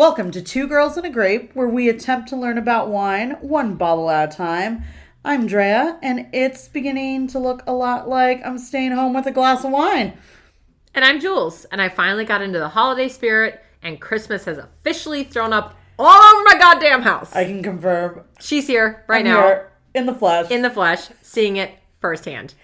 Welcome to Two Girls and a Grape, where we attempt to learn about wine one bottle at a time. I'm Drea, and it's beginning to look a lot like I'm staying home with a glass of wine. And I'm Jules, and I finally got into the holiday spirit, and Christmas has officially thrown up all over my goddamn house. I can confirm She's here right I'm now here in the flesh. in the flesh, seeing it firsthand.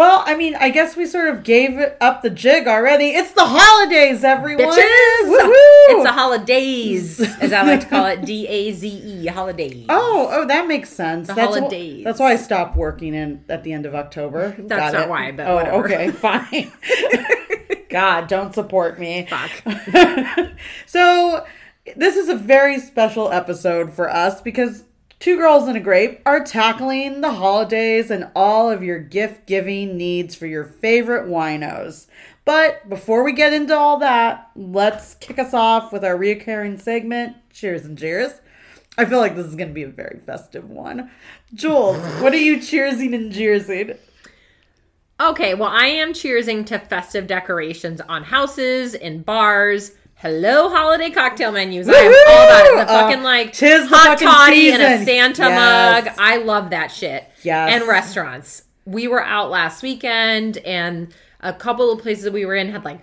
Well, I mean, I guess we sort of gave up the jig already. It's the holidays, everyone! Bitches! Woohoo! It's the holidays, as I like to call it, D A Z E, holidays. Oh, oh, that makes sense. The that's wh- holidays. that's why I stopped working in at the end of October. That's Got not it. why, but oh, whatever. okay, fine. God, don't support me. Fuck. so, this is a very special episode for us because Two Girls and a Grape are tackling the holidays and all of your gift giving needs for your favorite winos. But before we get into all that, let's kick us off with our reoccurring segment, Cheers and Jeers. I feel like this is going to be a very festive one. Jules, what are you cheersing and jeersing? Okay, well, I am cheersing to festive decorations on houses, in bars. Hello, holiday cocktail menus. I am all about it. The Woohoo! fucking Uh, like tis hot fucking toddy and a. Santa Yes. mug. I love that shit. Yes. And restaurants. We were out last weekend, and a couple of places that we were in had like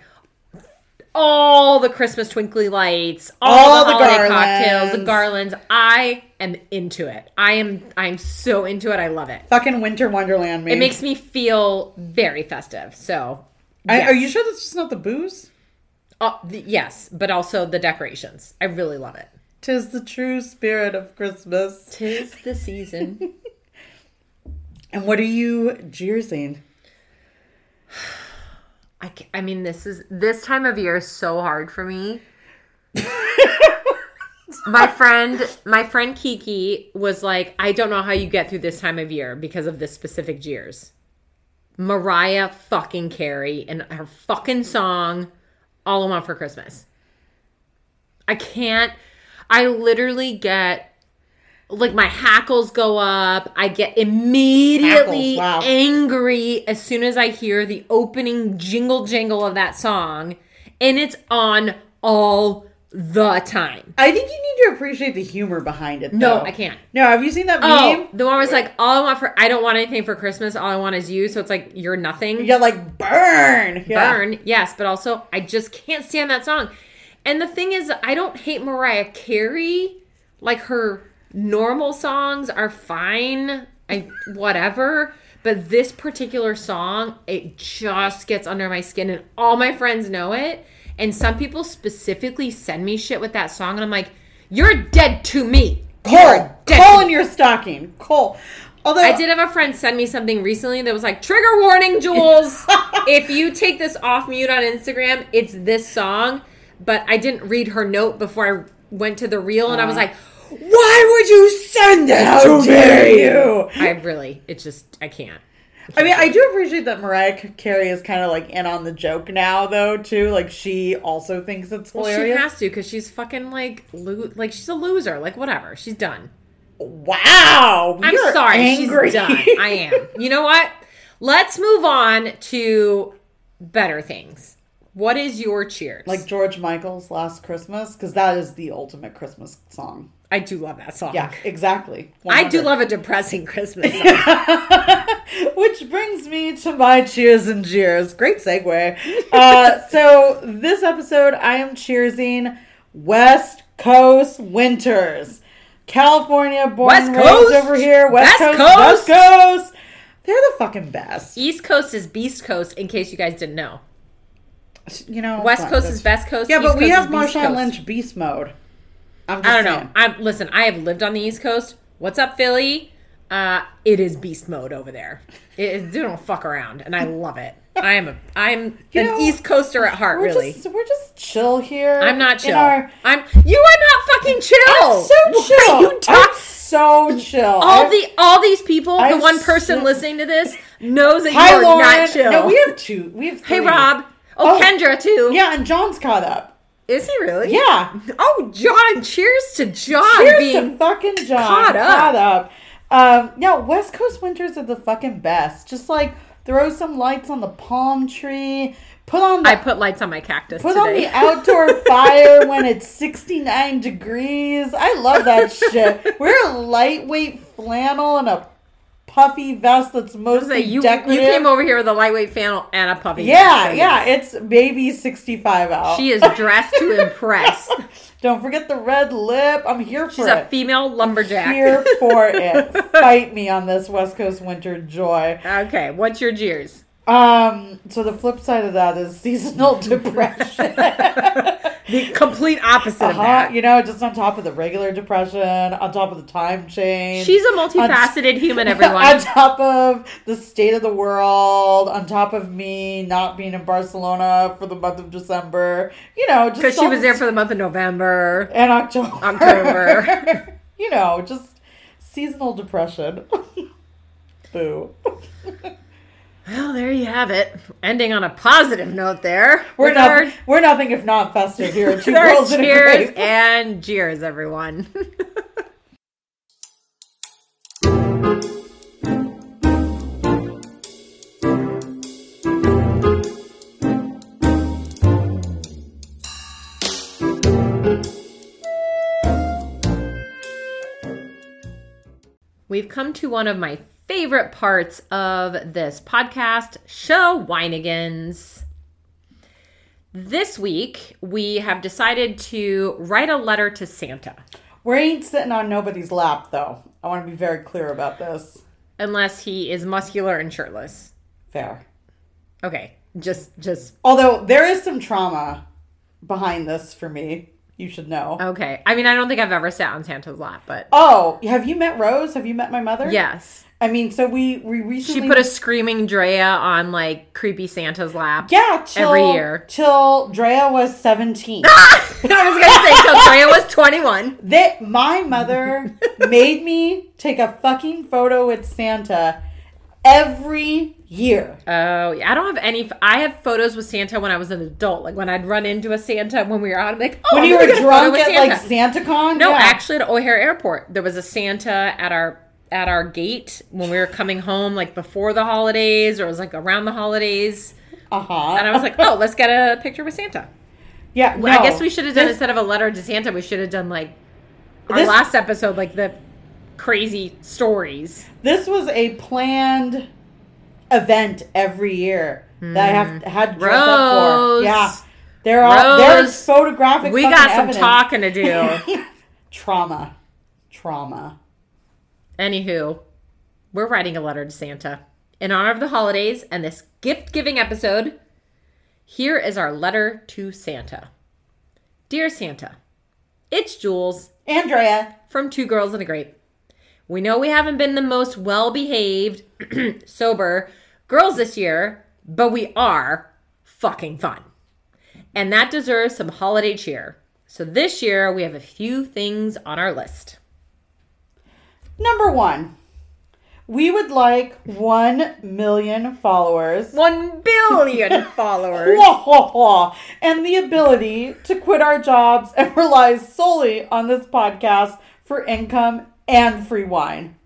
all the Christmas twinkly lights, all, All the, the holiday cocktails, the garlands. garlands. I am into it. I am. I'm so into it. I love it. Fucking Winter Wonderland, me. It makes me feel very festive. So, I. Are you sure that's just not the booze? Uh, the, yes, but also the decorations. I really love it. Tis the true spirit of Christmas. Tis the season. And what are you jeersing? I, ca- I mean, this is this time of year is so hard for me. my friend, my friend Kiki was like, "I don't know how you get through this time of year because of this specific jeers." Mariah fucking Carey and her fucking song, "All I Want for Christmas." I can't. I literally get like my hackles go up. I get immediately Hackles, wow. angry as soon as I hear the opening jingle jangle of that song, and it's on all the time. I think you need to appreciate the humor behind it. No, though. I can't. No, have you seen that Oh, meme? the one was like, all I want for I don't want anything for Christmas. All I want is you. So it's like you're nothing. Yeah, like burn. Yeah. Burn, yes, but also I just can't stand that song. And the thing is, I don't hate Mariah Carey. Like her normal songs are fine. I whatever. But this particular song, it just gets under my skin, and all my friends know it. And some people specifically send me shit with that song, and I'm like, "You're dead to me." You're coal, dead coal to in your stocking. Coal. Although I did have a friend send me something recently that was like, trigger warning, Jules. if you take this off mute on Instagram, it's this song. But I didn't read her note before I went to the reel, and I was like, why would you send this How to dare me? you? I really, it's just, I can't. I mean, I do appreciate that Mariah Carey is kind of like in on the joke now, though. Too like she also thinks it's Well, she has to because she's fucking like, lo- like she's a loser. Like whatever, she's done. wow, I'm sorry, angry. she's done. I am. You know what? Let's move on to better things. What is your cheers? like George Michael's "Last Christmas" because that is the ultimate Christmas song. I do love that song. Yeah, exactly. I do love a depressing Christmas song. Which brings me to my cheers and jeers. Great segue. Uh, so this episode, I am cheersing West Coast Winters. California born West Coast? over here. West, West Coast, West Coast? Coast. They're the fucking best. East Coast is Beast Coast, in case you guys didn't know. You know, West fine, Coast that's- is Best Coast. Yeah, East but we Coast have is Beast Marshawn Coast. Lynch beast mode. I'm just I don't know. saying. I listen. I have lived on the East Coast. What's up, Philly? Uh, it is beast mode over there. It, it they don't fuck around, and I love it. I am a I'm You an know, East Coaster at heart. We're Really, just we're just chill here. I'm not chill. our- I'm you are not fucking chill. I'm so chill. are you talk- I'm so chill. all I- the all these people, the I'm one person so- listening to this knows that Hi, you are Lauren. not chill. No, we have two. We have. hey. Rob. Oh, Oh, Kendra too. Yeah, and John's caught up. Is he really? Yeah. Oh, John! Cheers to John Cheers being to fucking John. caught up. Caught up. Um, no, West Coast winters are the fucking best. Just like throw some lights on the palm tree, Put on the I put lights on my cactus Put on the outdoor fire when it's 69 degrees. I love that shit. Wear a lightweight flannel and a puffy vest that's mostly you, you decorative. came over here with a lightweight flannel and a puffy. yeah, vest, so yeah, it's baby 65 out. She is dressed to impress. Don't forget the red lip. I'm here She's for a it. female lumberjack. Here for it. Fight me on this West Coast winter joy. Okay, what's your jeers? Um, so the flip side of that is seasonal depression. The complete opposite of Uh-huh, that. you know, just on top of the regular depression, on top of the time change. She's a multifaceted human, everyone. on top of the state of the world, on top of me not being in Barcelona for the month of December, you know, just Because she was there for the month of November. and October. October. you know, just seasonal depression. Boo. Well, there you have it. Ending on a positive note there. We're With our- we're nothing if not festive here at Two Girls in a cheers and jeers, everyone. We've come to one of my favorite parts of this podcast show, Winegans. This week, we have decided to write a letter to Santa. We ain't sitting on nobody's lap, though. I want to be very clear about this. Unless he is muscular and shirtless. Fair. Okay, just just Although there is some trauma behind this for me. You should know. okay. I mean, I don't think I've ever sat on Santa's lap, but Oh, have you met Rose? Have you met my mother? yes, I mean, so we we recently she put a screaming Drea on like creepy Santa's lap. yeah till, every year. till Drea was seventeen. I was gonna say till Drea was twenty one. that my mother made me take a fucking photo with Santa every year. Oh, yeah. I don't have any. I have photos with Santa when I was an adult. Like when I'd run into a Santa when we were out, I'm like, oh, when you were get a photo drunk at Santa. like SantaCon. No, yeah. actually at O'Hare Airport, there was a Santa at our at our gate when we were coming home, like before the holidays, or it was like around the holidays. uh huh. And I was like, oh, let's get a picture with Santa. yeah. No, I guess we should have done this, instead of a letter to Santa, we should have done like our This- last episode, like the crazy stories. This was a planned event every year that I have had to dress up for. Yeah. There are there's photographic. We got some evidence. talking to do. Trauma. Trauma. Anywho, we're writing a letter to Santa in honor of the holidays and this gift giving episode. Here is our letter to Santa. Dear Santa, it's Jules Andrea. from Two Girls and a Grape. We know we haven't been the most well behaved, sober girls this year, but we are fucking fun. And that deserves some holiday cheer. So this year we have a few things on our list. Number one. We would like one million followers. One billion followers. And the ability to quit our jobs and rely solely on this podcast for income and free wine.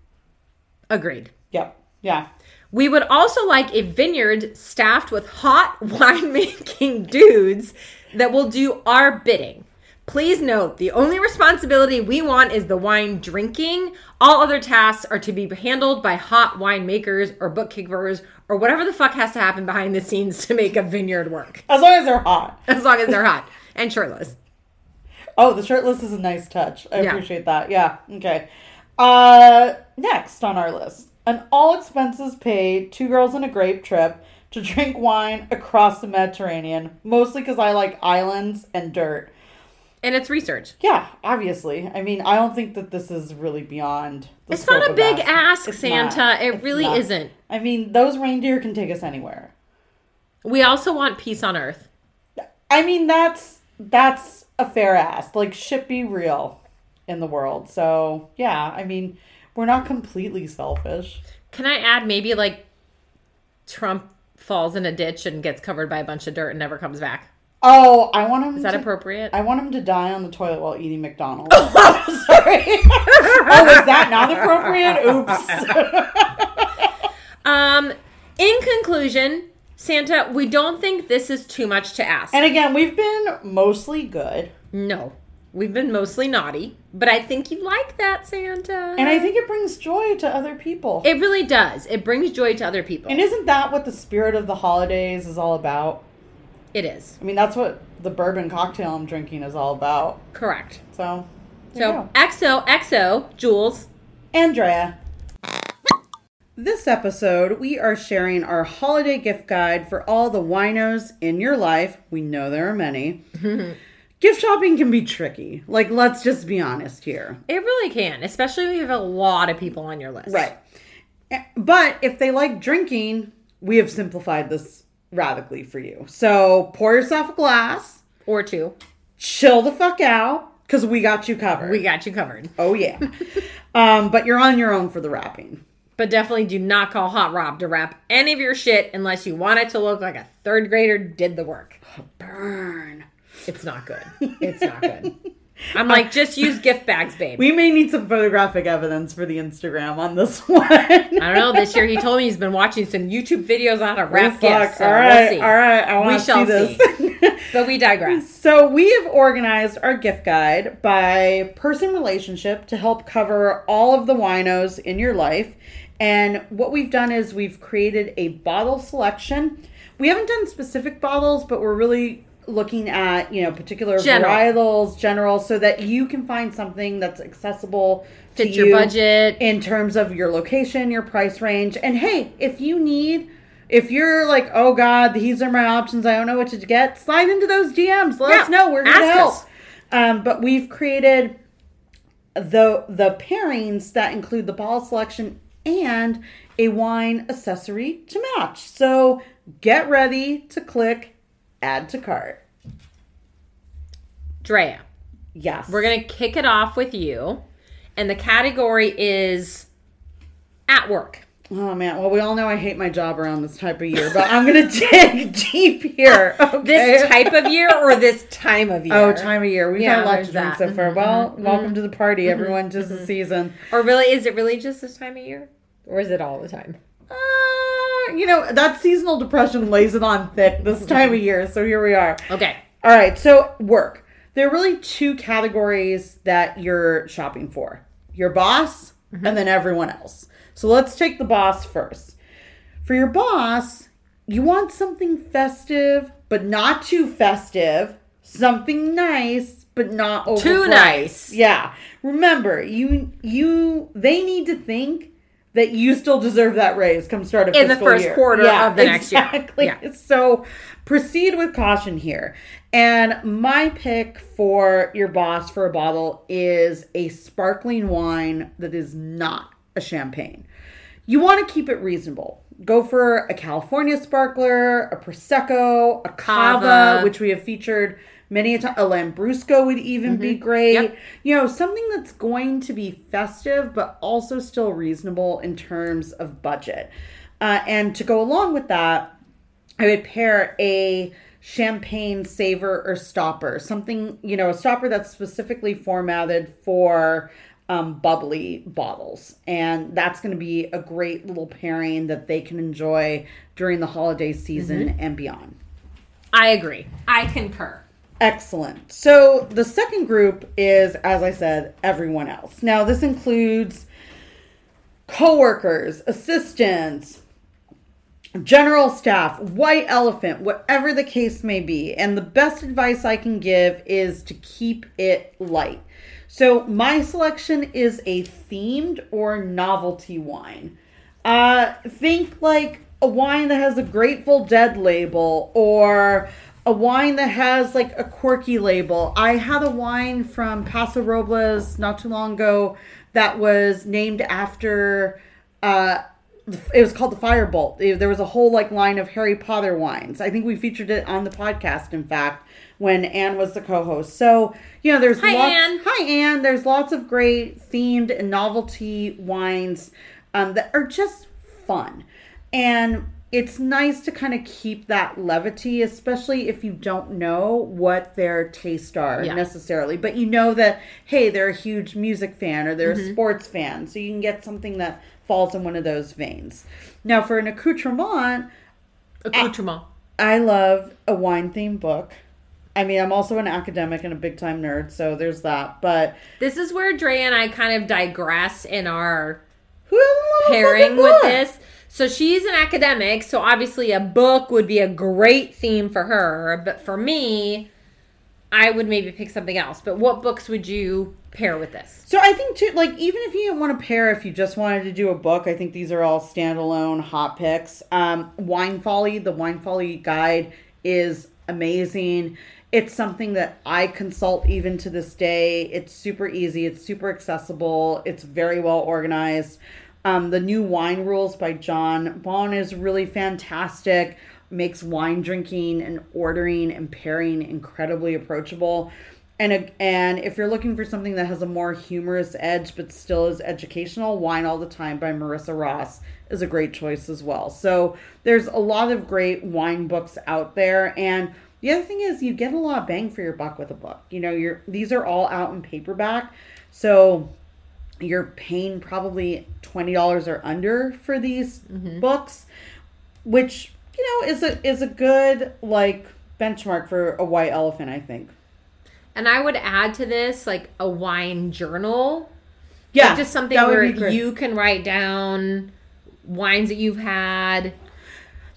Agreed. Yep. Yeah. We would also like a vineyard staffed with hot winemaking dudes that will do our bidding. Please note the only responsibility we want is the wine drinking. All other tasks are to be handled by hot winemakers or bookkeepers or whatever the fuck has to happen behind the scenes to make a vineyard work. As long as they're hot. As long as they're hot and shirtless. Oh, the shirtless is a nice touch. I Yeah. appreciate that. Yeah. Okay. Uh, next on our list, an all expenses paid two girls in a grape trip to drink wine across the Mediterranean, mostly because I like islands and dirt. And it's research. Yeah, obviously. I mean, I don't think that this is really beyond. The It's not a big ask, It's Santa. not. It It's really not. isn't. I mean, those reindeer can take us anywhere. We also want peace on earth. I mean, that's that's a fair ask. Like, shit be real in the world. So yeah, I mean, we're not completely selfish. Can I add maybe like Trump falls in a ditch and gets covered by a bunch of dirt and never comes back? Oh, I want him. Is that to, appropriate? I want him to die on the toilet while eating McDonald's. oh, Sorry. oh, is that not appropriate? Oops. Um, in conclusion, Santa, we don't think this is too much to ask. And again, we've been mostly good. no, we've been mostly naughty, but I think you like that, Santa. And I think it brings joy to other people. it really does. It brings joy to other people. and isn't that what the spirit of the holidays is all about? It is. I mean, that's what the bourbon cocktail I'm drinking is all about. Correct. So, So, go. XO, XO, Jules. Andrea. This episode, we are sharing our holiday gift guide for all the winos in your life. We know there are many. gift shopping can be tricky. Like, let's just be honest here. It really can, especially if you have a lot of people on your list. Right. Eh, But if they like drinking, we have simplified this radically for you. So pour yourself a glass, Or two. chill the fuck out, because we got you covered. We got you covered. oh, yeah. um, but you're on your own for the wrapping. But definitely do not call Hot Rob to wrap any of your shit unless you want it to look like a third grader did the work. Burn. It's not good. It's not good. I'm like, just use gift bags, babe. We may need some photographic evidence for the Instagram on this one. I don't know. This year he told me he's been watching some YouTube videos on how to wrap Oh, gifts. So all right, we'll see. all right. I want to see this. But we digress. So we have organized our gift guide by person relationship to help cover all of the winos in your life. And what we've done is we've created a bottle selection. We haven't done specific bottles, but we're really looking at, you know, particular General. varietals, general, so that you can find something that's accessible to Fit your you budget. in terms of your location, your price range. And hey, if you need if you're like, oh God, these are my options, I don't know what to get, slide into those DMs. Let us Yeah, know. We're gonna help. Um, but we've created the the pairings that include the bottle selection and a wine accessory to match. So get ready to click add to cart. Drea, Yes. we're going to kick it off with you. And the category is at work. Oh man, well we all know I hate my job around this type of year, but I'm gonna dig deep here. Okay? This type of year or this time of year? Oh, time of year. We've Yeah, had a lot to drink. Mm-hmm. so far. Well, welcome to the party, everyone. Just the season. Or really, is it really just this time of year? Or is it all the time? Uh, you know, that seasonal depression lays it on thick this time of year. So here we are. Okay. All right. So work. There are really two categories that you're shopping for: your boss mm-hmm. and then everyone else. So let's take the boss first. For your boss, you want something festive, but not too festive. Something nice, but not overpriced. Too nice. Yeah. Remember, you you they need to think that you still deserve that raise come start of In the first year. quarter of the next year. exactly. Yeah. So proceed with caution here. And my pick for your boss for a bottle is a sparkling wine that is not a champagne. You want to keep it reasonable. Go for a California sparkler, a Prosecco, a Cava, Cava. which we have featured many a time. A Lambrusco would even be great. Yep. You know, something that's going to be festive, but also still reasonable in terms of budget. Uh, and to go along with that, I would pair a champagne saver or stopper, something, you know, a stopper that's specifically formatted for um, bubbly bottles. And that's going to be a great little pairing that they can enjoy during the holiday season and beyond. I agree. I concur. Excellent. So the second group is, as I said, everyone else. Now, this includes coworkers, assistants, general staff, white elephant, whatever the case may be. And the best advice I can give is to keep it light. So my selection is a themed or novelty wine. Uh, think like a wine that has a Grateful Dead label or a wine that has like a quirky label. I had a wine from Paso Robles not too long ago that was named after uh it was called the Firebolt. There was a whole like line of Harry Potter wines. I think we featured it on the podcast in fact when Anne was the co-host. So, you know, there's Hi, lots Anne. Hi Anne, there's lots of great themed and novelty wines um, that are just fun. And it's nice to kind of keep that levity, especially if you don't know what their tastes are Yeah. necessarily. But you know that, hey, they're a huge music fan or they're Mm-hmm. a sports fan. So you can get something that falls in one of those veins. Now, for an accoutrement, accoutrement. I love a wine themed book. I mean, I'm also an academic and a big time nerd, so there's that. But This is where Dre and I kind of digress in our who doesn't love a pairing with this. So she's an academic, so obviously a book would be a great theme for her. But for me, I would maybe pick something else. But what books would you pair with this? So I think too, like even if you want to pair, if you just wanted to do a book, I think these are all standalone hot picks. Um, Wine Folly, the Wine Folly guide is amazing. It's something that I consult even to this day. It's super easy. It's super accessible. It's very well organized. Um, the new wine rules by Jon Bonné is really fantastic. Makes wine drinking and ordering and pairing incredibly approachable. And a- and if you're looking for something that has a more humorous edge but still is educational, Wine All the Time by Marissa Ross is a great choice as well. So there's a lot of great wine books out there and the other thing is you get a lot of bang for your buck with a book. You know, you're these are all out in paperback. So you're paying probably $20 or under for these books, which, you know, is a is a good like benchmark for a white elephant, I think. And I would add to this like a wine journal. Yeah, Like, just something where you can write down wines that you've had.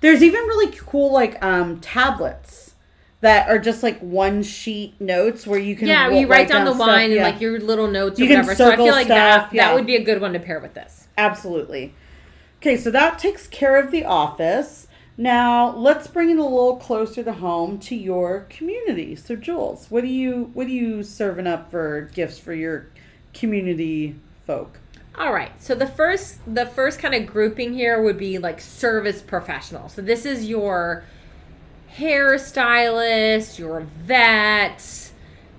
There's even really cool like um tablets that are just like one sheet notes where you can Yeah, you write down, the stuff, wine yeah. and like your little notes or You can whatever. So I feel like that stuff, yeah. that would be a good one to pair with this. Absolutely. Okay, so that takes care of the office. Now let's bring it a little closer to home to your community. So Jules, what do you what are you serving up for gifts for your community folk? All right. So the first the first kind of grouping here would be like service professional. So this is your hairstylist, your vet,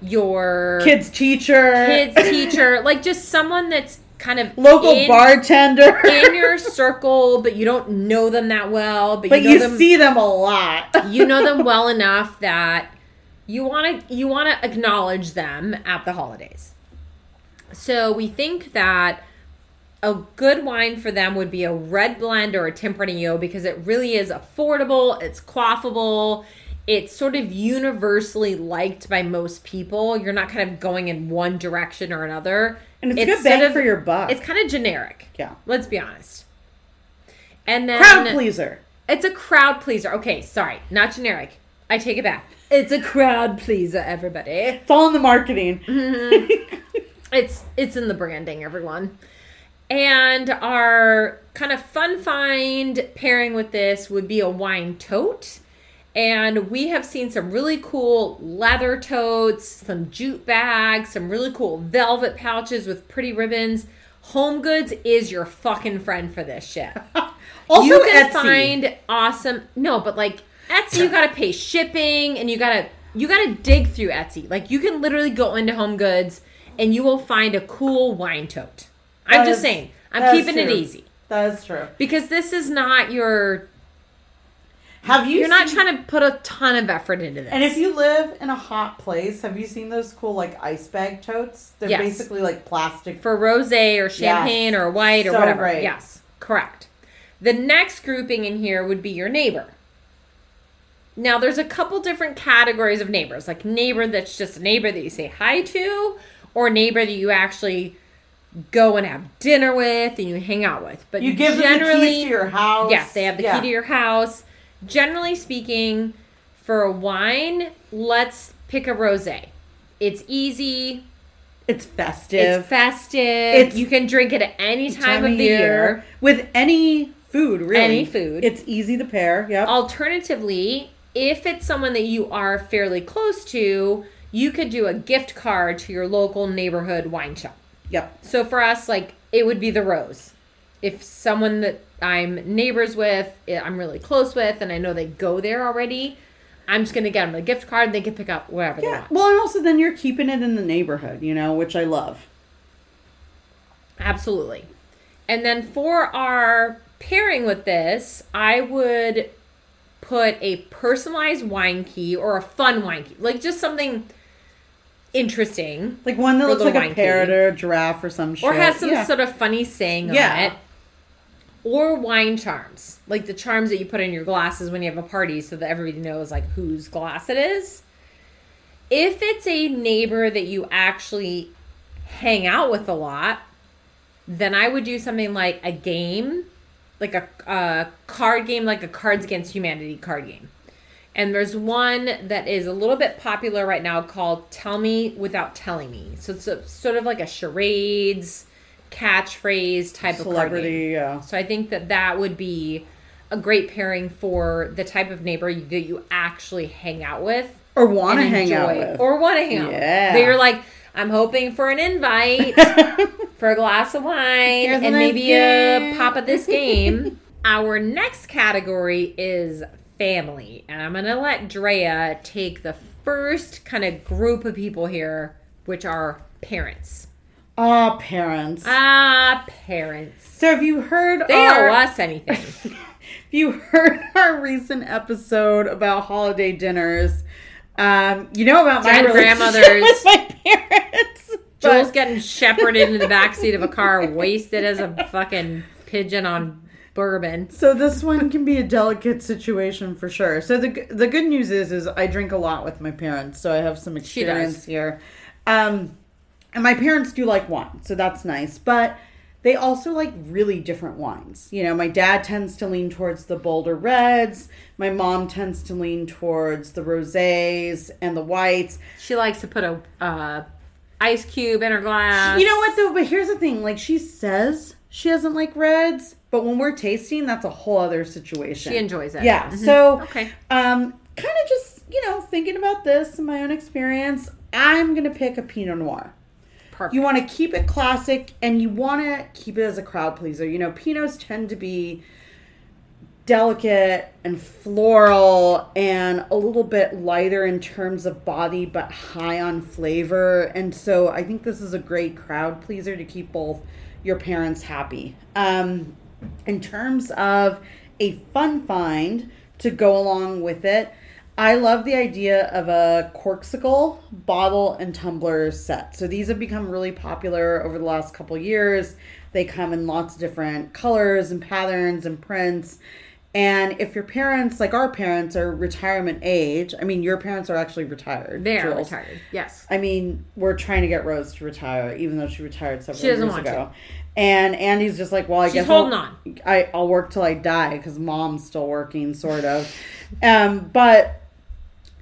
your Kids teacher, kids teacher, like just someone that's kind of local in, bartender. in your circle, but you don't know them that well, but, but you know you them see them a lot. you know them well enough that you want to you want to acknowledge them at the holidays. So we think that a good wine for them would be a red blend or a Tempranillo because it really is affordable, it's quaffable, it's sort of universally liked by most people. You're not kind of going in one direction or another. and it's, good sort bang of- for your buck. It's kind of generic. yeah. Let's be honest. And then Crowd pleaser. it's a crowd pleaser. Okay, sorry, not generic. I take it back. It's a crowd pleaser, everybody. It's all in the marketing. Mm-hmm. It's it's in the branding, everyone. And our kind of fun find pairing with this would be a wine tote. And we have seen some really cool leather totes, some jute bags, some really cool velvet pouches with pretty ribbons. Home Goods is your fucking friend for this shit. also, you can Etsy. find awesome no but like etsy you gotta pay shipping and you gotta you gotta dig through etsy like you can literally go into home goods and you will find a cool wine tote i'm That just is- saying i'm keeping it easy That is true. because this is not your Have you? you're not trying to put a ton of effort into this And if you live in a hot place, have you seen those cool like ice bag totes? They're Yes. basically like plastic. for rosé or champagne or white or So whatever great. yes correct the next grouping in here would be your neighbor now there's a couple different categories of neighbors like neighbor that's just a neighbor that you say hi to or neighbor that you actually go and have dinner with and you hang out with but You give them the generally keys to your house. yes they have the key to your house generally speaking for a wine let's pick a rosé it's easy It's festive. it's festive. It's- you can drink it at any time, of the year. with any food. Really, Any food. It's easy to pair. Yep. Alternatively, if it's someone that you are fairly close to, you could do a gift card to your local neighborhood wine shop. Yep. So for us, like it would be the rose. If someone that I'm neighbors with, eh, I'm really close with, and I know they go there already, I'm just gonna get them a gift card. and They can pick up wherever they Yeah. want. Well, and also then you're keeping it in the neighborhood, you know, which I love. Absolutely. And then for our pairing with this, I would put a personalized wine key or a fun wine key, like just something interesting Like one that looks like a parrot or a giraffe or some shit. or has some yeah. sort of funny saying Yeah. on it. or wine charms, like the charms that you put in your glasses when you have a party so that everybody knows like whose glass it is. If it's a neighbor that you actually hang out with a lot, then I would do something like a game, like a, a card game, like a Cards Against Humanity card game. And there's one that is a little bit popular right now called Tell Me Without Telling Me. So it's a, sort of like a charades catchphrase type of card. Celebrity, yeah. So I think that that would be a great pairing for the type of neighbor that you actually hang out with Or want to hang out with. or want to hang out. Yeah. With. They're like, I'm hoping for an invite for a glass of wine Here's and nice maybe a pop of this game. Our next category is family, and I'm gonna let Drea take the first kind of group of people here, which are parents. Ah, parents. Ah, parents. so have you heard They our, owe us anything. If you heard our recent episode about holiday dinners, um, you know about my grandmothers. with my parents. Joel's getting shepherded into the backseat of a car, wasted as a fucking pigeon on bourbon. So this one can be a delicate situation for sure. So the the good news is is I drink a lot with my parents, so I have some experience here. Um, and my parents do like wine, so that's nice. But they also like really different wines. You know, my dad tends to lean towards the bolder reds. My mom tends to lean towards the rosés and the whites. She likes to put a uh, ice cube in her glass. You know what though? But here's the thing: like she says she doesn't like reds, but when we're tasting, that's a whole other situation. She enjoys it. Yeah. Mhm. So Okay. um, kind of just you know thinking about this in my own experience, I'm gonna pick a Pinot Noir. Perfect. You want to keep it classic, and you want to keep it as a crowd pleaser. You know, Pinots tend to be delicate and floral and a little bit lighter in terms of body but high on flavor and so i think this is a great crowd pleaser to keep both your parents happy um, in terms of a fun find to go along with it i love the idea of a Corkcicle bottle and tumbler set so these have become really popular over the last couple years they come in lots of different colors and patterns and prints and if your parents, like our parents, are retirement age, I mean, your parents are actually retired. they are Jules. retired. Yes. I mean, we're trying to get Rose to retire, even though she retired several She years ago. And Andy's just like, well, I She's guess holding I'll, on. I, I'll work till I die because mom's still working, sort of. um, but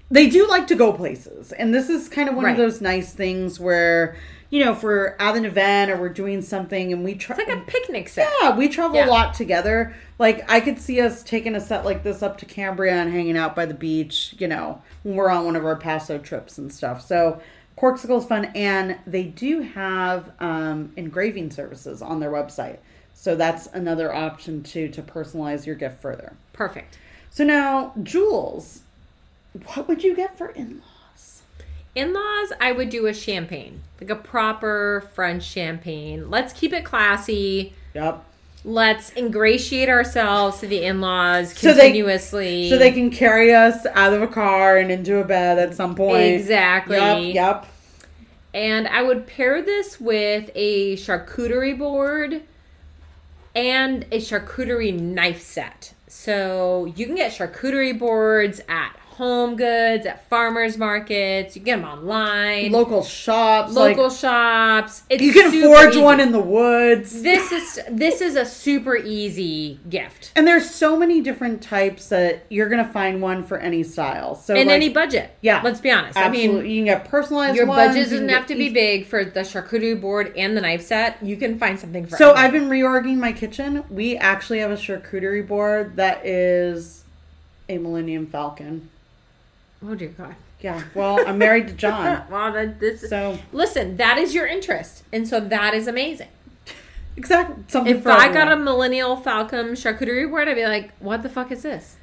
they do like to go places, and this is kind of one Right. of those nice things where, you know, if we're at an event or we're doing something, and we try It's like a picnic set. yeah, we travel Yeah. a lot together. Like I could see us taking a set like this up to Cambria and hanging out by the beach, you know, when we're on one of our Paso trips and stuff. So Corkcicle's fun and they do have um, engraving services on their website. So that's another option too to personalize your gift further. Perfect. So now, Jules, what would you get for in-laws? In laws, I would do a champagne, like a proper French champagne. Let's keep it classy. Yep. Let's ingratiate ourselves to the in laws So they- continuously. So they can carry us out of a car and into a bed at some point. Exactly. Yep. Yep. And I would pair this with a charcuterie board and a charcuterie knife set. So you can get charcuterie boards at Home Goods, at farmers markets. You can get them online, Local shops. local like, shops. It's You can forge easy. one in the woods. This is this is a super easy gift And there's so many different types that you're gonna find one for any style. So in like, any budget. yeah, let's be honest. absolutely, I mean, you can get personalized. your ones, budget doesn't have to be easy- big for the charcuterie board and the knife set. You can find something for. So everyone. I've been reorging my kitchen. We actually have a charcuterie board that is a Millennium Falcon. Oh dear God. Yeah. Well, I'm married to John, Wow, that this. so Listen, that is your interest, and so that is amazing. exactly something. If I got a millennial Falcon charcuterie board, I'd be like, "What the fuck is this?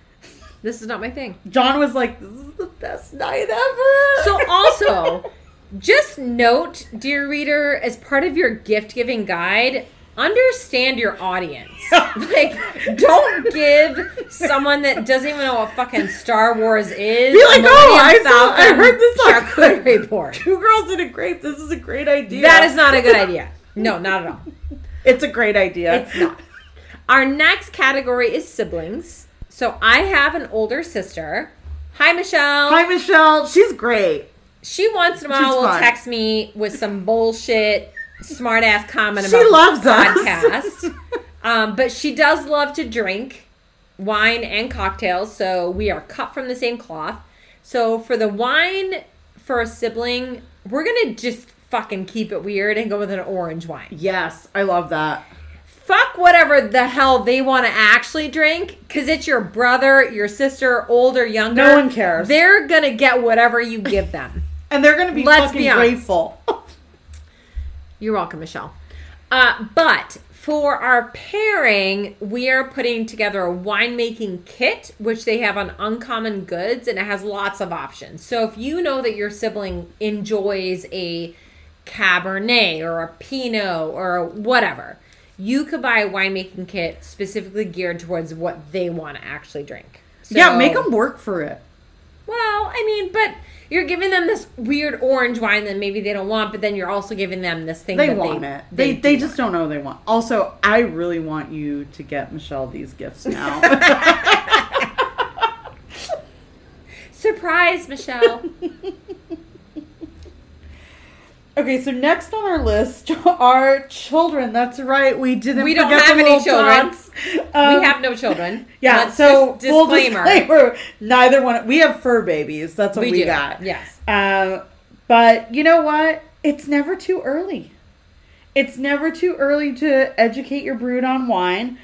This is not my thing." John was like, "This is the best night ever." So also, just note, dear reader, as part of your gift giving guide, understand your audience. like, don't give someone that doesn't even know what fucking Star Wars is. Be like, "Oh, I saw- I heard this on- charcuterie board. two girls in a grape. This is a great idea. That is not a good idea. No, not at all. It's a great idea. It's not. Our next category is siblings. So I have an older sister. Hi, Michelle. Hi, Michelle. She's great. She once in a She's while will fun. text me with some bullshit, smart ass comment She about loves the us. podcast. um, but she does love to drink wine and cocktails, so we are cut from the same cloth. So for the wine for a sibling, we're gonna just fucking keep it weird and go with an orange wine. Yes, I love that. Fuck whatever the hell they want to actually drink, because it's your brother, your sister, older, younger. No one cares. They're gonna get whatever you give them. And they're going to be Let's fucking be honest. grateful. You're welcome, Michelle. Uh, but for our pairing, we are putting together a winemaking kit, which they have on Uncommon Goods, and it has lots of options. So if you know that your sibling enjoys a Cabernet or a Pinot or whatever, you could buy a winemaking kit specifically geared towards what they want to actually drink. yeah, make them work for it. well, I mean, but you're giving them this weird orange wine that maybe they don't want, but then you're also giving them this thing They that want it. They they, do just don't know they want. Also, I really want you to get Michelle these gifts now. Surprise, Michelle. okay, so next on our list are children. That's right. We didn't. We don't have any children. tots. Um, we have no children. Yeah, so disclaimer. disclaimer. Neither one. We have fur babies. That's what We we, do, got. yes. Um, but you know what? It's never too early. It's never too early to educate your brood on wine.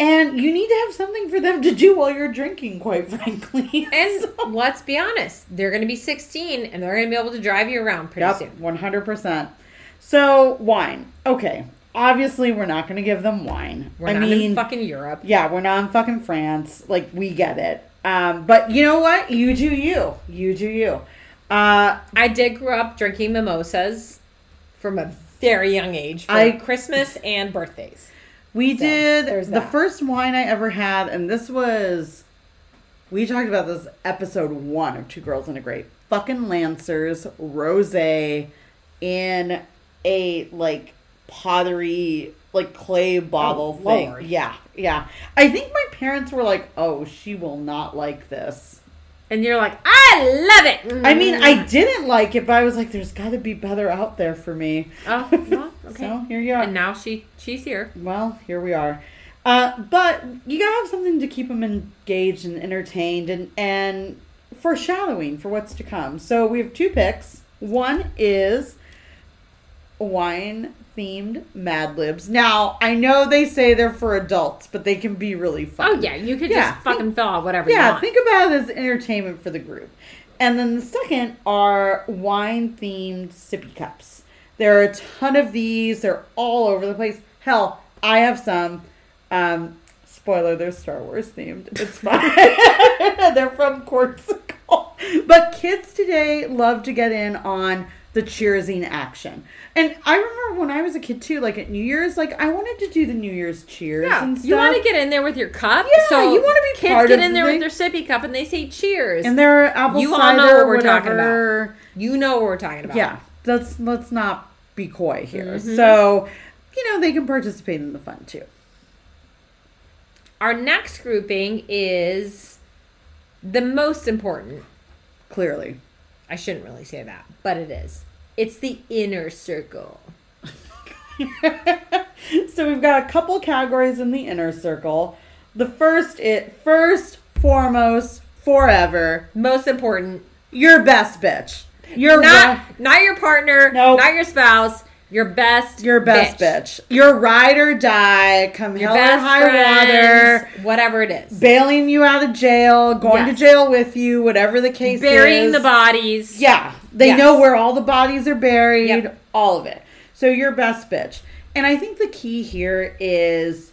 And you need to have something for them to do while you're drinking, quite frankly. And So- let's be honest, they're going to be 16 and they're going to be able to drive you around pretty Yep, soon. one hundred percent. So wine. Okay, obviously we're not going to give them wine. We're I not mean, in fucking Europe. yeah, we're not in fucking France. Like we get it. Um, but you know what? You do you. You do you. Uh, I did grow up drinking mimosas from a very young age for I- Christmas and birthdays. we So, did the that. first wine I ever had, and this was. We talked about this episode one of Two Girls and a Grape. Fucking Lancers rose in a like pottery like clay bottle Oh, thing. Lord. Yeah, yeah. I think my parents were like, "Oh, she will not like this." And you're like, I love it. I mean, I didn't like it, but I was like, "There's got to be better out there for me." Oh, well, okay. So here you are. and now she she's here. Well, here we are. Uh, but you gotta have something to keep them engaged and entertained and, and foreshadowing for what's to come. So we have two picks. One is wine themed Mad Libs. Now, I know they say they're for adults, but they can be really fun. Oh yeah, you could Yeah, just fucking fill out whatever you Yeah, think about it as entertainment for the group. And then the second are wine themed sippy cups. There are a ton of these. They're all over the place. Hell, I have some. Um, spoiler, they're Star Wars themed. It's fine. they're from Corkcicle. But kids today love to get in on the cheersing action. And I remember when I was a kid too, like at New Year's, like I wanted to do the New Year's cheers yeah, and stuff. you want to get in there with your cup. Yeah, so you wanna be kids get in there the with their sippy cup and they say cheers. and there are apple You all know what we're talking about. you know what we're talking about. Yeah, let's let's not be coy here. Mhm. So, you know, they can participate in the fun too. Our next grouping is the most important. Clearly, I shouldn't really say that, but it is. It's the inner circle. so we've got a couple categories in the inner circle. The first, it first, foremost, forever, Most important. your best bitch. Your not ri- not your partner, Nope. not your spouse, your best your best bitch. Your ride or die. Come Your hell or high friends, water. whatever it is. Bailing you out of jail, going Yes. to jail with you, whatever the case Burying is. the bodies. Yeah, they Yes. know where all the bodies are buried, Yep. all of it. So your best bitch. And I think the key here is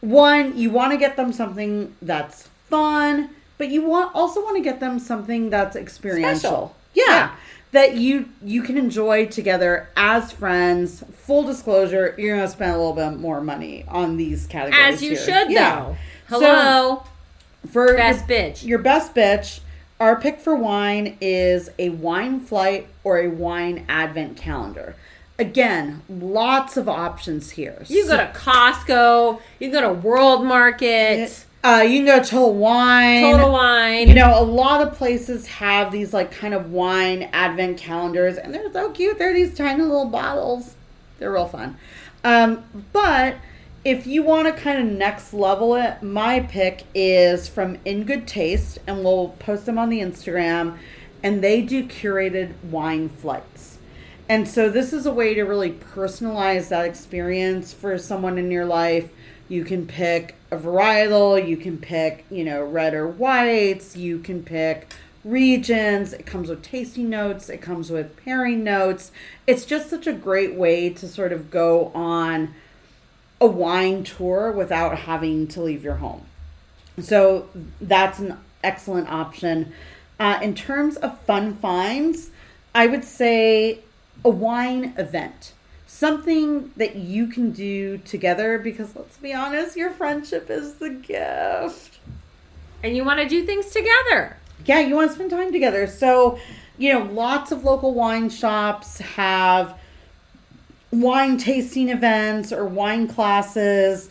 one, you want to get them something that's fun, but you want also want to get them something that's experiential. Yeah. Yeah. That you you can enjoy together as friends. Full disclosure, you're gonna spend a little bit more money on these categories. As you here. should Yeah. though. So, Hello, For best your- bitch. your best bitch, our pick for wine is a wine flight or a wine advent calendar. again, lots of options here. You go to Costco, you go to World Market, uh, you can go to Total Wine. Total Wine. You know, a lot of places have these like kind of wine advent calendars, and they're so cute. They're these tiny little bottles. They're real fun. Um, but if you want to kind of next level it, my pick is from In Good Taste, and we'll post them on the Instagram. And they do curated wine flights. And so this is a way to really personalize that experience for someone in your life. You can pick a varietal, you can pick, you know, red or whites, you can pick regions. It comes with tasting notes, it comes with pairing notes. It's just such a great way to sort of go on a wine tour without having to leave your home. So that's an excellent option. Uh, in terms of fun finds, I would say a wine event. Something that you can do together because let's be honest, your friendship is the gift. And you want to do things together. Yeah, you want to spend time together. So, you know, lots of local wine shops have wine tasting events or wine classes.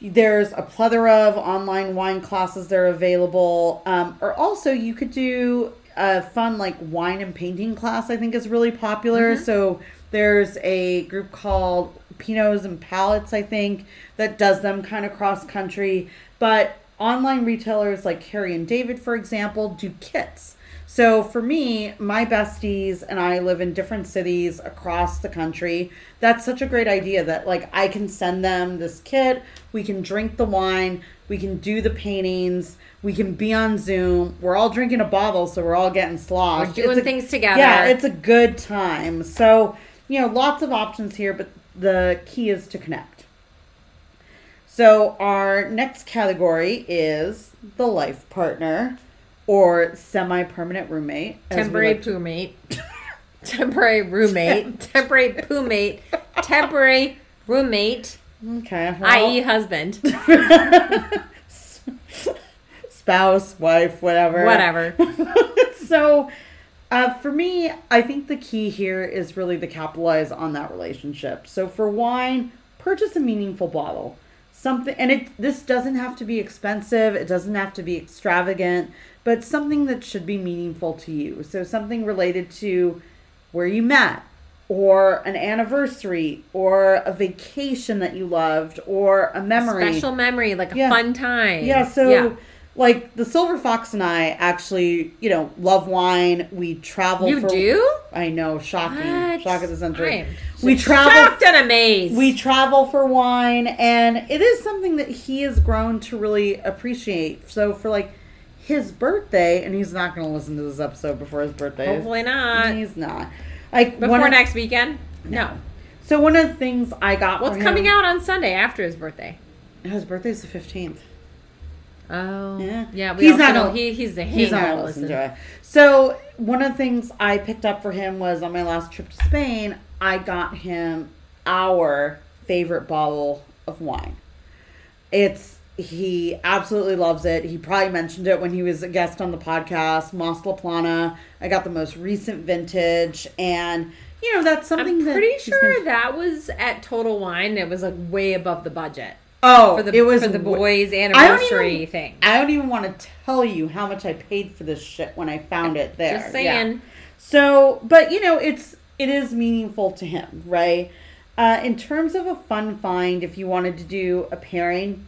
There's a plethora of online wine classes that are available. Um, or also, you could do a fun, like, wine and painting class, I think is really popular. Mm-hmm. So, there's a group called Pinots and Palettes, I think, that does them kind of cross country. But online retailers like Harry and David, for example, do kits. So for me, my besties and I live in different cities across the country. That's such a great idea that like I can send them this kit, we can drink the wine, we can do the paintings, we can be on Zoom. We're all drinking a bottle, so we're all getting sloshed. We're doing a, things together. Yeah, it's a good time. So, you know, lots of options here, but the key is to connect. So our next category is the life partner or semi-permanent roommate. Temporary like roommate. temporary roommate. temporary poo-mate. Temporary roommate. Okay. Well, I.e. husband. Spouse, wife, whatever. Whatever. so uh, for me, I think the key here is really to capitalize on that relationship. So for wine, purchase a meaningful bottle. Something, and it this doesn't have to be expensive. It doesn't have to be extravagant but something that should be meaningful to you. So something related to where you met, or an anniversary, or a vacation that you loved, or a memory. A special memory, like a yeah. fun time. Yeah, so yeah. Like the Silver Fox and I actually, you know, love wine. We travel You for, do? I know, shocking. What? Shock of the century. we travel shocked and amazed. We travel for wine and it is something that he has grown to really appreciate. So for like his birthday, and he's not going to listen to this episode before his birthday. Hopefully not. He's not. Like before of, next weekend. No. So one of the things I got. What's coming out on Sunday after his birthday? His birthday's the fifteenth. Oh yeah, yeah. he's not. He, he's the he's not gonna listen to it. So one of the things I picked up for him was on my last trip to Spain. I got him our favorite bottle of wine. It's he absolutely loves it. He probably mentioned it when he was a guest on the podcast, Mas La Plana. I got the most recent vintage, and you know that's something. I'm pretty sure been... that was at Total Wine. It was like way above the budget. Oh, for the, it was for the boys' anniversary I even, thing. I don't even want to tell you how much I paid for this shit when I found it there. Just saying. Yeah. So, but you know, it's it is meaningful to him, right? Uh, in terms of a fun find, if you wanted to do a pairing,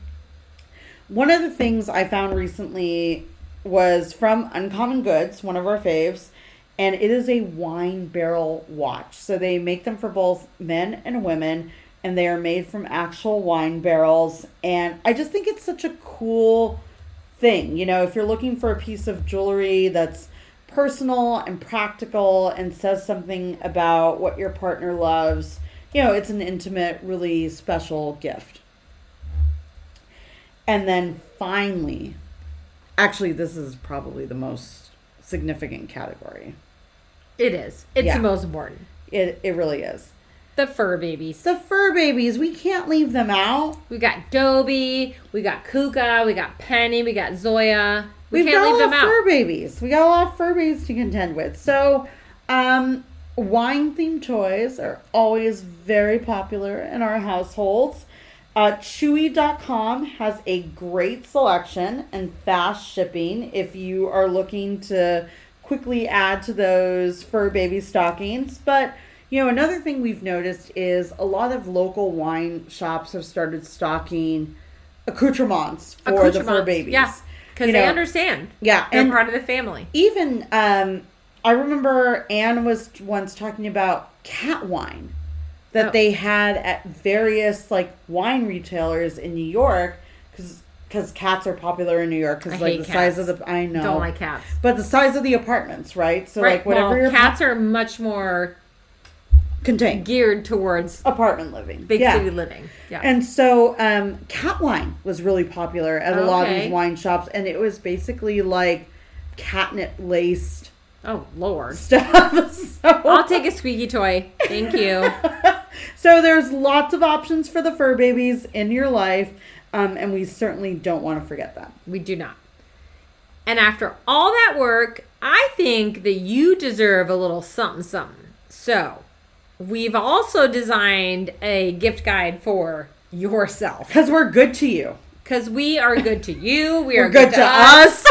one of the things I found recently was from Uncommon Goods, one of our faves, and it is a wine barrel watch. So they make them for both men and women, and they are made from actual wine barrels. And I just think it's such a cool thing. You know, if you're looking for a piece of jewelry that's personal and practical and says something about what your partner loves, you know, it's an intimate, really special gift. And then finally, actually, this is probably the most significant category. It is. It's yeah. the most important. It, it really is. The fur babies. The fur babies. We can't leave them out. We got Dobie. We got Kuka. We got Penny. We got Zoya. We We've can't got leave them out. fur babies. We got a lot of fur babies to contend with. So, um, wine themed toys are always very popular in our households. Uh, Chewy.com has a great selection and fast shipping if you are looking to quickly add to those fur baby stockings. But, you know, another thing we've noticed is a lot of local wine shops have started stocking accoutrements for the fur Accoutrements, babies. Yeah, because You they know, understand. Yeah, They're and part of the family. even um I remember Anne was once talking about cat wine that Oh. they had at various like wine retailers in New York cuz cuz cats are popular in New York cuz like the size of the I know. Don't like cats. but the size of the apartments, right? So right. like whatever well, your cats are much more contain geared towards apartment living. big yeah. city living. Yeah. And so, um, cat wine was really popular at a lot of these wine shops, and it was basically like catnip laced oh Lord. stuff. So, I'll take a squeaky toy. Thank you. so there's lots of options for the fur babies in your life, um, and we certainly don't want to forget that. We do not. And after all that work, I think that you deserve a little something something. So, we've also designed a gift guide for yourself Because we're good to you. because we are good to you. We are good to us.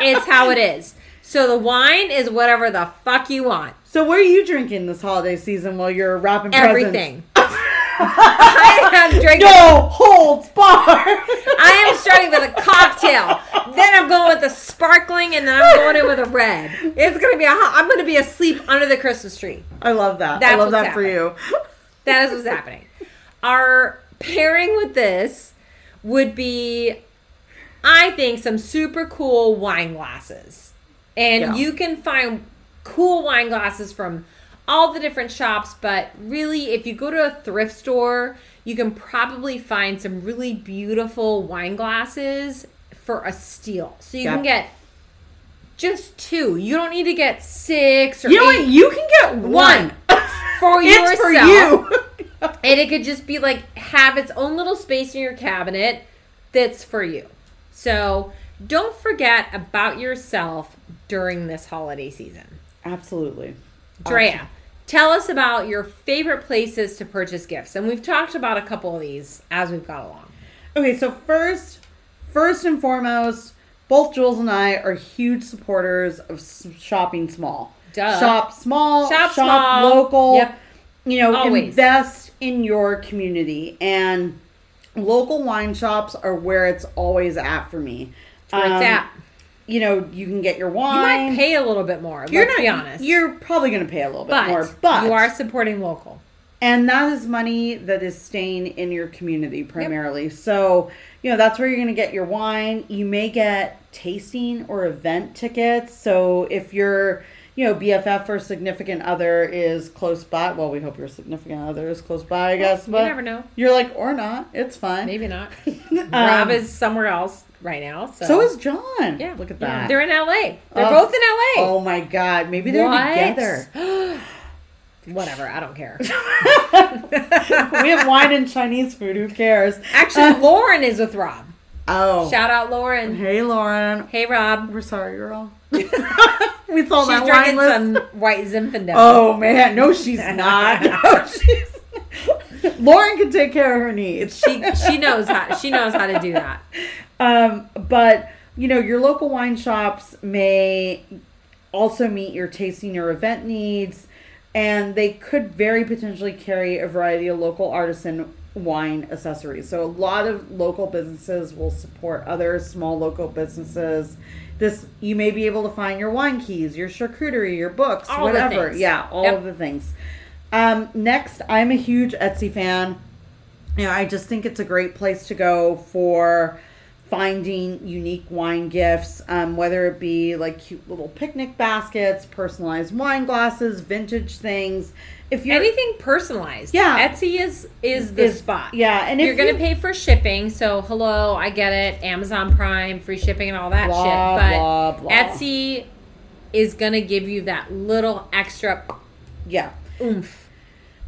it's how it is. So the wine is whatever the fuck you want. so what are you drinking this holiday season while you're wrapping Everything. I am drinking. No holds bar. I am starting with a cocktail. Then I'm going with a sparkling, and then I'm going in with a red. It's gonna be a. hot- I'm gonna be asleep under the Christmas tree. I love that. I love that for you. That is what's happening. Our pairing with this would be, I think, some super cool wine glasses. And Yeah. you can find cool wine glasses from all the different shops, but really, if you go to a thrift store, you can probably find some really beautiful wine glasses for a steal. So you Yeah. can get just two. You don't need to get six or You know what? You can get one. One for it's yourself. for you. And it could just be like have its own little space in your cabinet that's for you. So don't forget about yourself during this holiday season. Absolutely. Drea, tell us about your favorite places to purchase gifts. And we've talked about a couple of these as we've got along. Okay, so first, first and foremost, both Jules and I are huge supporters of shopping small. Duh. Shop small. Shop Shop, small. local. Yep. You know, Always. invest in your community and local wine shops are where it's always at for me. Where it's Um, at. You know, you can get your wine. You might pay a little bit more, you're not, be honest. You're probably going to pay a little bit but, more, but you are supporting local. and that is money that is staying in your community primarily. So, you know, that's where you're going to get your wine. You may get tasting or event tickets. So, if your, you know, BFF or significant other is close by, well, we hope your significant other is close by, I guess. you But never know. You're like, or not. It's fine. Maybe not. Um, Rob is somewhere else right now. So, So is John. yeah. Look at yeah. that. They're in LA. They're Oh. both in LA. oh my God. Maybe they're What? together. Whatever, I don't care. we have wine and Chinese food. Who cares? Actually, Uh, Lauren is with Rob. oh. Shout out Lauren. Hey, Lauren. Hey Rob. We're sorry, girl. we saw She's that wine drinking list. some white Zinfandel. Oh man, no, she's not. No, she's. Lauren can take care of her needs. She she knows how she knows how to do that. Um, but you know, your local wine shops may also meet your tasting or event needs, and they could very potentially carry a variety of local artisan wine accessories. So a lot of local businesses will support other small local businesses. This you may be able to find your wine keys, your charcuterie, your books, All whatever. Yeah, all Yep. of the things. Um, next, I'm a huge Etsy fan. You know, I just think it's a great place to go for finding unique wine gifts, um, whether it be like cute little picnic baskets, personalized wine glasses, vintage things. If you're Anything personalized. Yeah. Etsy is is the is- spot. yeah, and if you're gonna you- pay for shipping, so hello, I get it. Amazon Prime, free shipping and all that Blah, shit. But blah, blah. Etsy is gonna give you that little extra yeah. oomph.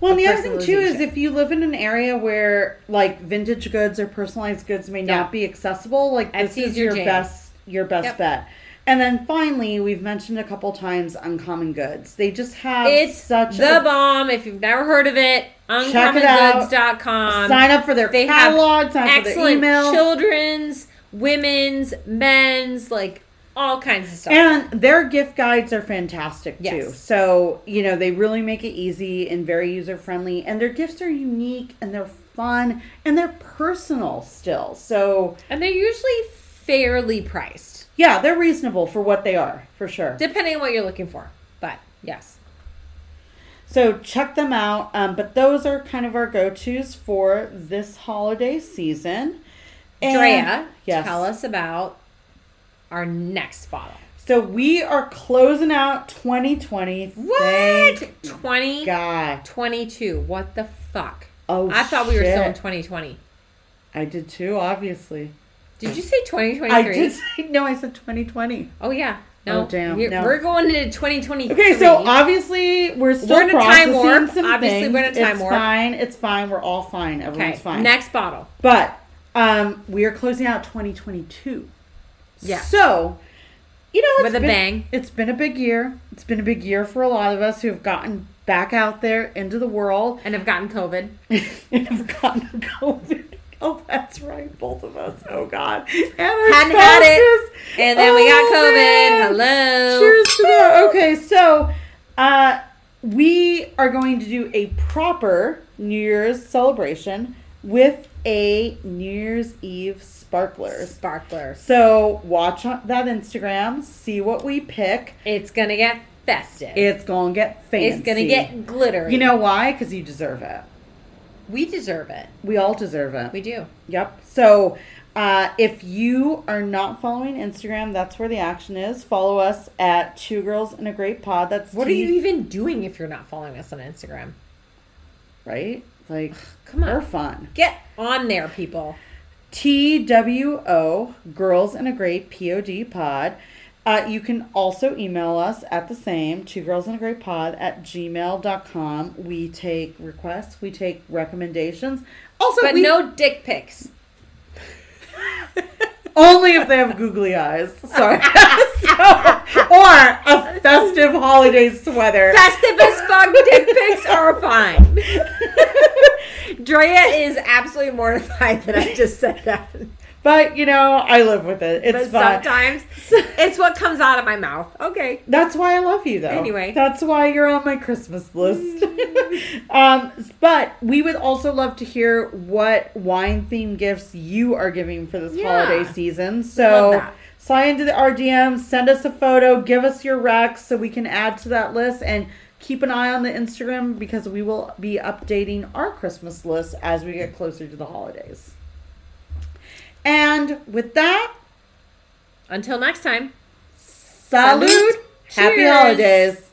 Well, and the other thing too is if you live in an area where like vintage goods or personalized goods may Yeah. not be accessible, like this is your jam. best your best Yep. bet. And then finally, we've mentioned a couple times Uncommon Goods. They just have It's such the a bomb. If you've never heard of it, Check it out. uncommongoods.com. sign up for their they have catalog, sign up for their excellent email. children's, women's, men's, like all kinds of stuff. And their gift guides are fantastic too. So, you know, they really make it easy and very user friendly. And their gifts are unique and they're fun and they're personal still. So, and they're usually fairly priced, yeah, they're reasonable for what they are, for sure. depending on what you're looking for. But yes. So, check them out. Um, but those are kind of our go tos for this holiday season. And- Drea, yes. tell us about our next bottle. So, we are closing out 2020. What? Thank 2022. God. What the fuck? Oh, I thought we were still in 2020. I did too, obviously. Did you say 2023? I did say, no, I said 2020. Oh yeah. No, Oh, damn, We're, no. we're going into 2023. Okay, so obviously we're still We're in a time warp. Obviously, things. we're in a time it's warp. fine. It's fine. We're all fine. Everyone's okay, fine. next bottle. But um, we are closing out 2022. Yeah. So, you know, it's With a been, bang. It's been a big year. It's been a big year for a lot of us who have gotten back out there into the world And have gotten COVID. and have gotten COVID. Oh, that's right, both of us. Oh God, and Hadn't had it, and then we got Oh, COVID. man. Hello. Cheers to that. Okay, so uh, we are going to do a proper New Year's celebration with a New Year's Eve sparklers. Sparklers. So watch that Instagram, see what we pick. It's gonna get festive. It's gonna get fancy. It's gonna get glittery. You know why? Because you deserve it. we deserve it. We all deserve it. We do. Yep. So uh, if you are not following Instagram, that's where the action is. Follow us at Two Girls in a Great Pod. That's What are you even doing if you're not following us on Instagram? right? Like, Come on. we're fun. Get on there, people. T W O Girls in a Great Pod Pod. Uh, you can also email us at the same two girls in a great pod at gmail.com. We take requests, we take recommendations. Also, But we, no dick pics. only if they have googly eyes. Sorry. Or a festive holiday sweater. Festive as fuck dick pics are fine. Drea is absolutely mortified that I just said that. But, you know, I live with it. It's But fine. sometimes it's what comes out of my mouth. Okay. That's why I love you, though. Anyway. that's why you're on my Christmas list. um, but we would also love to hear what wine themed gifts you are giving for this Yeah. holiday season. Love So that. Slide into the RDM, send us a photo, give us your recs so we can add to that list, and keep an eye on the Instagram because we will be updating our Christmas list as we get closer to the holidays. And with that, Until next time. salute, Salute. happy holidays.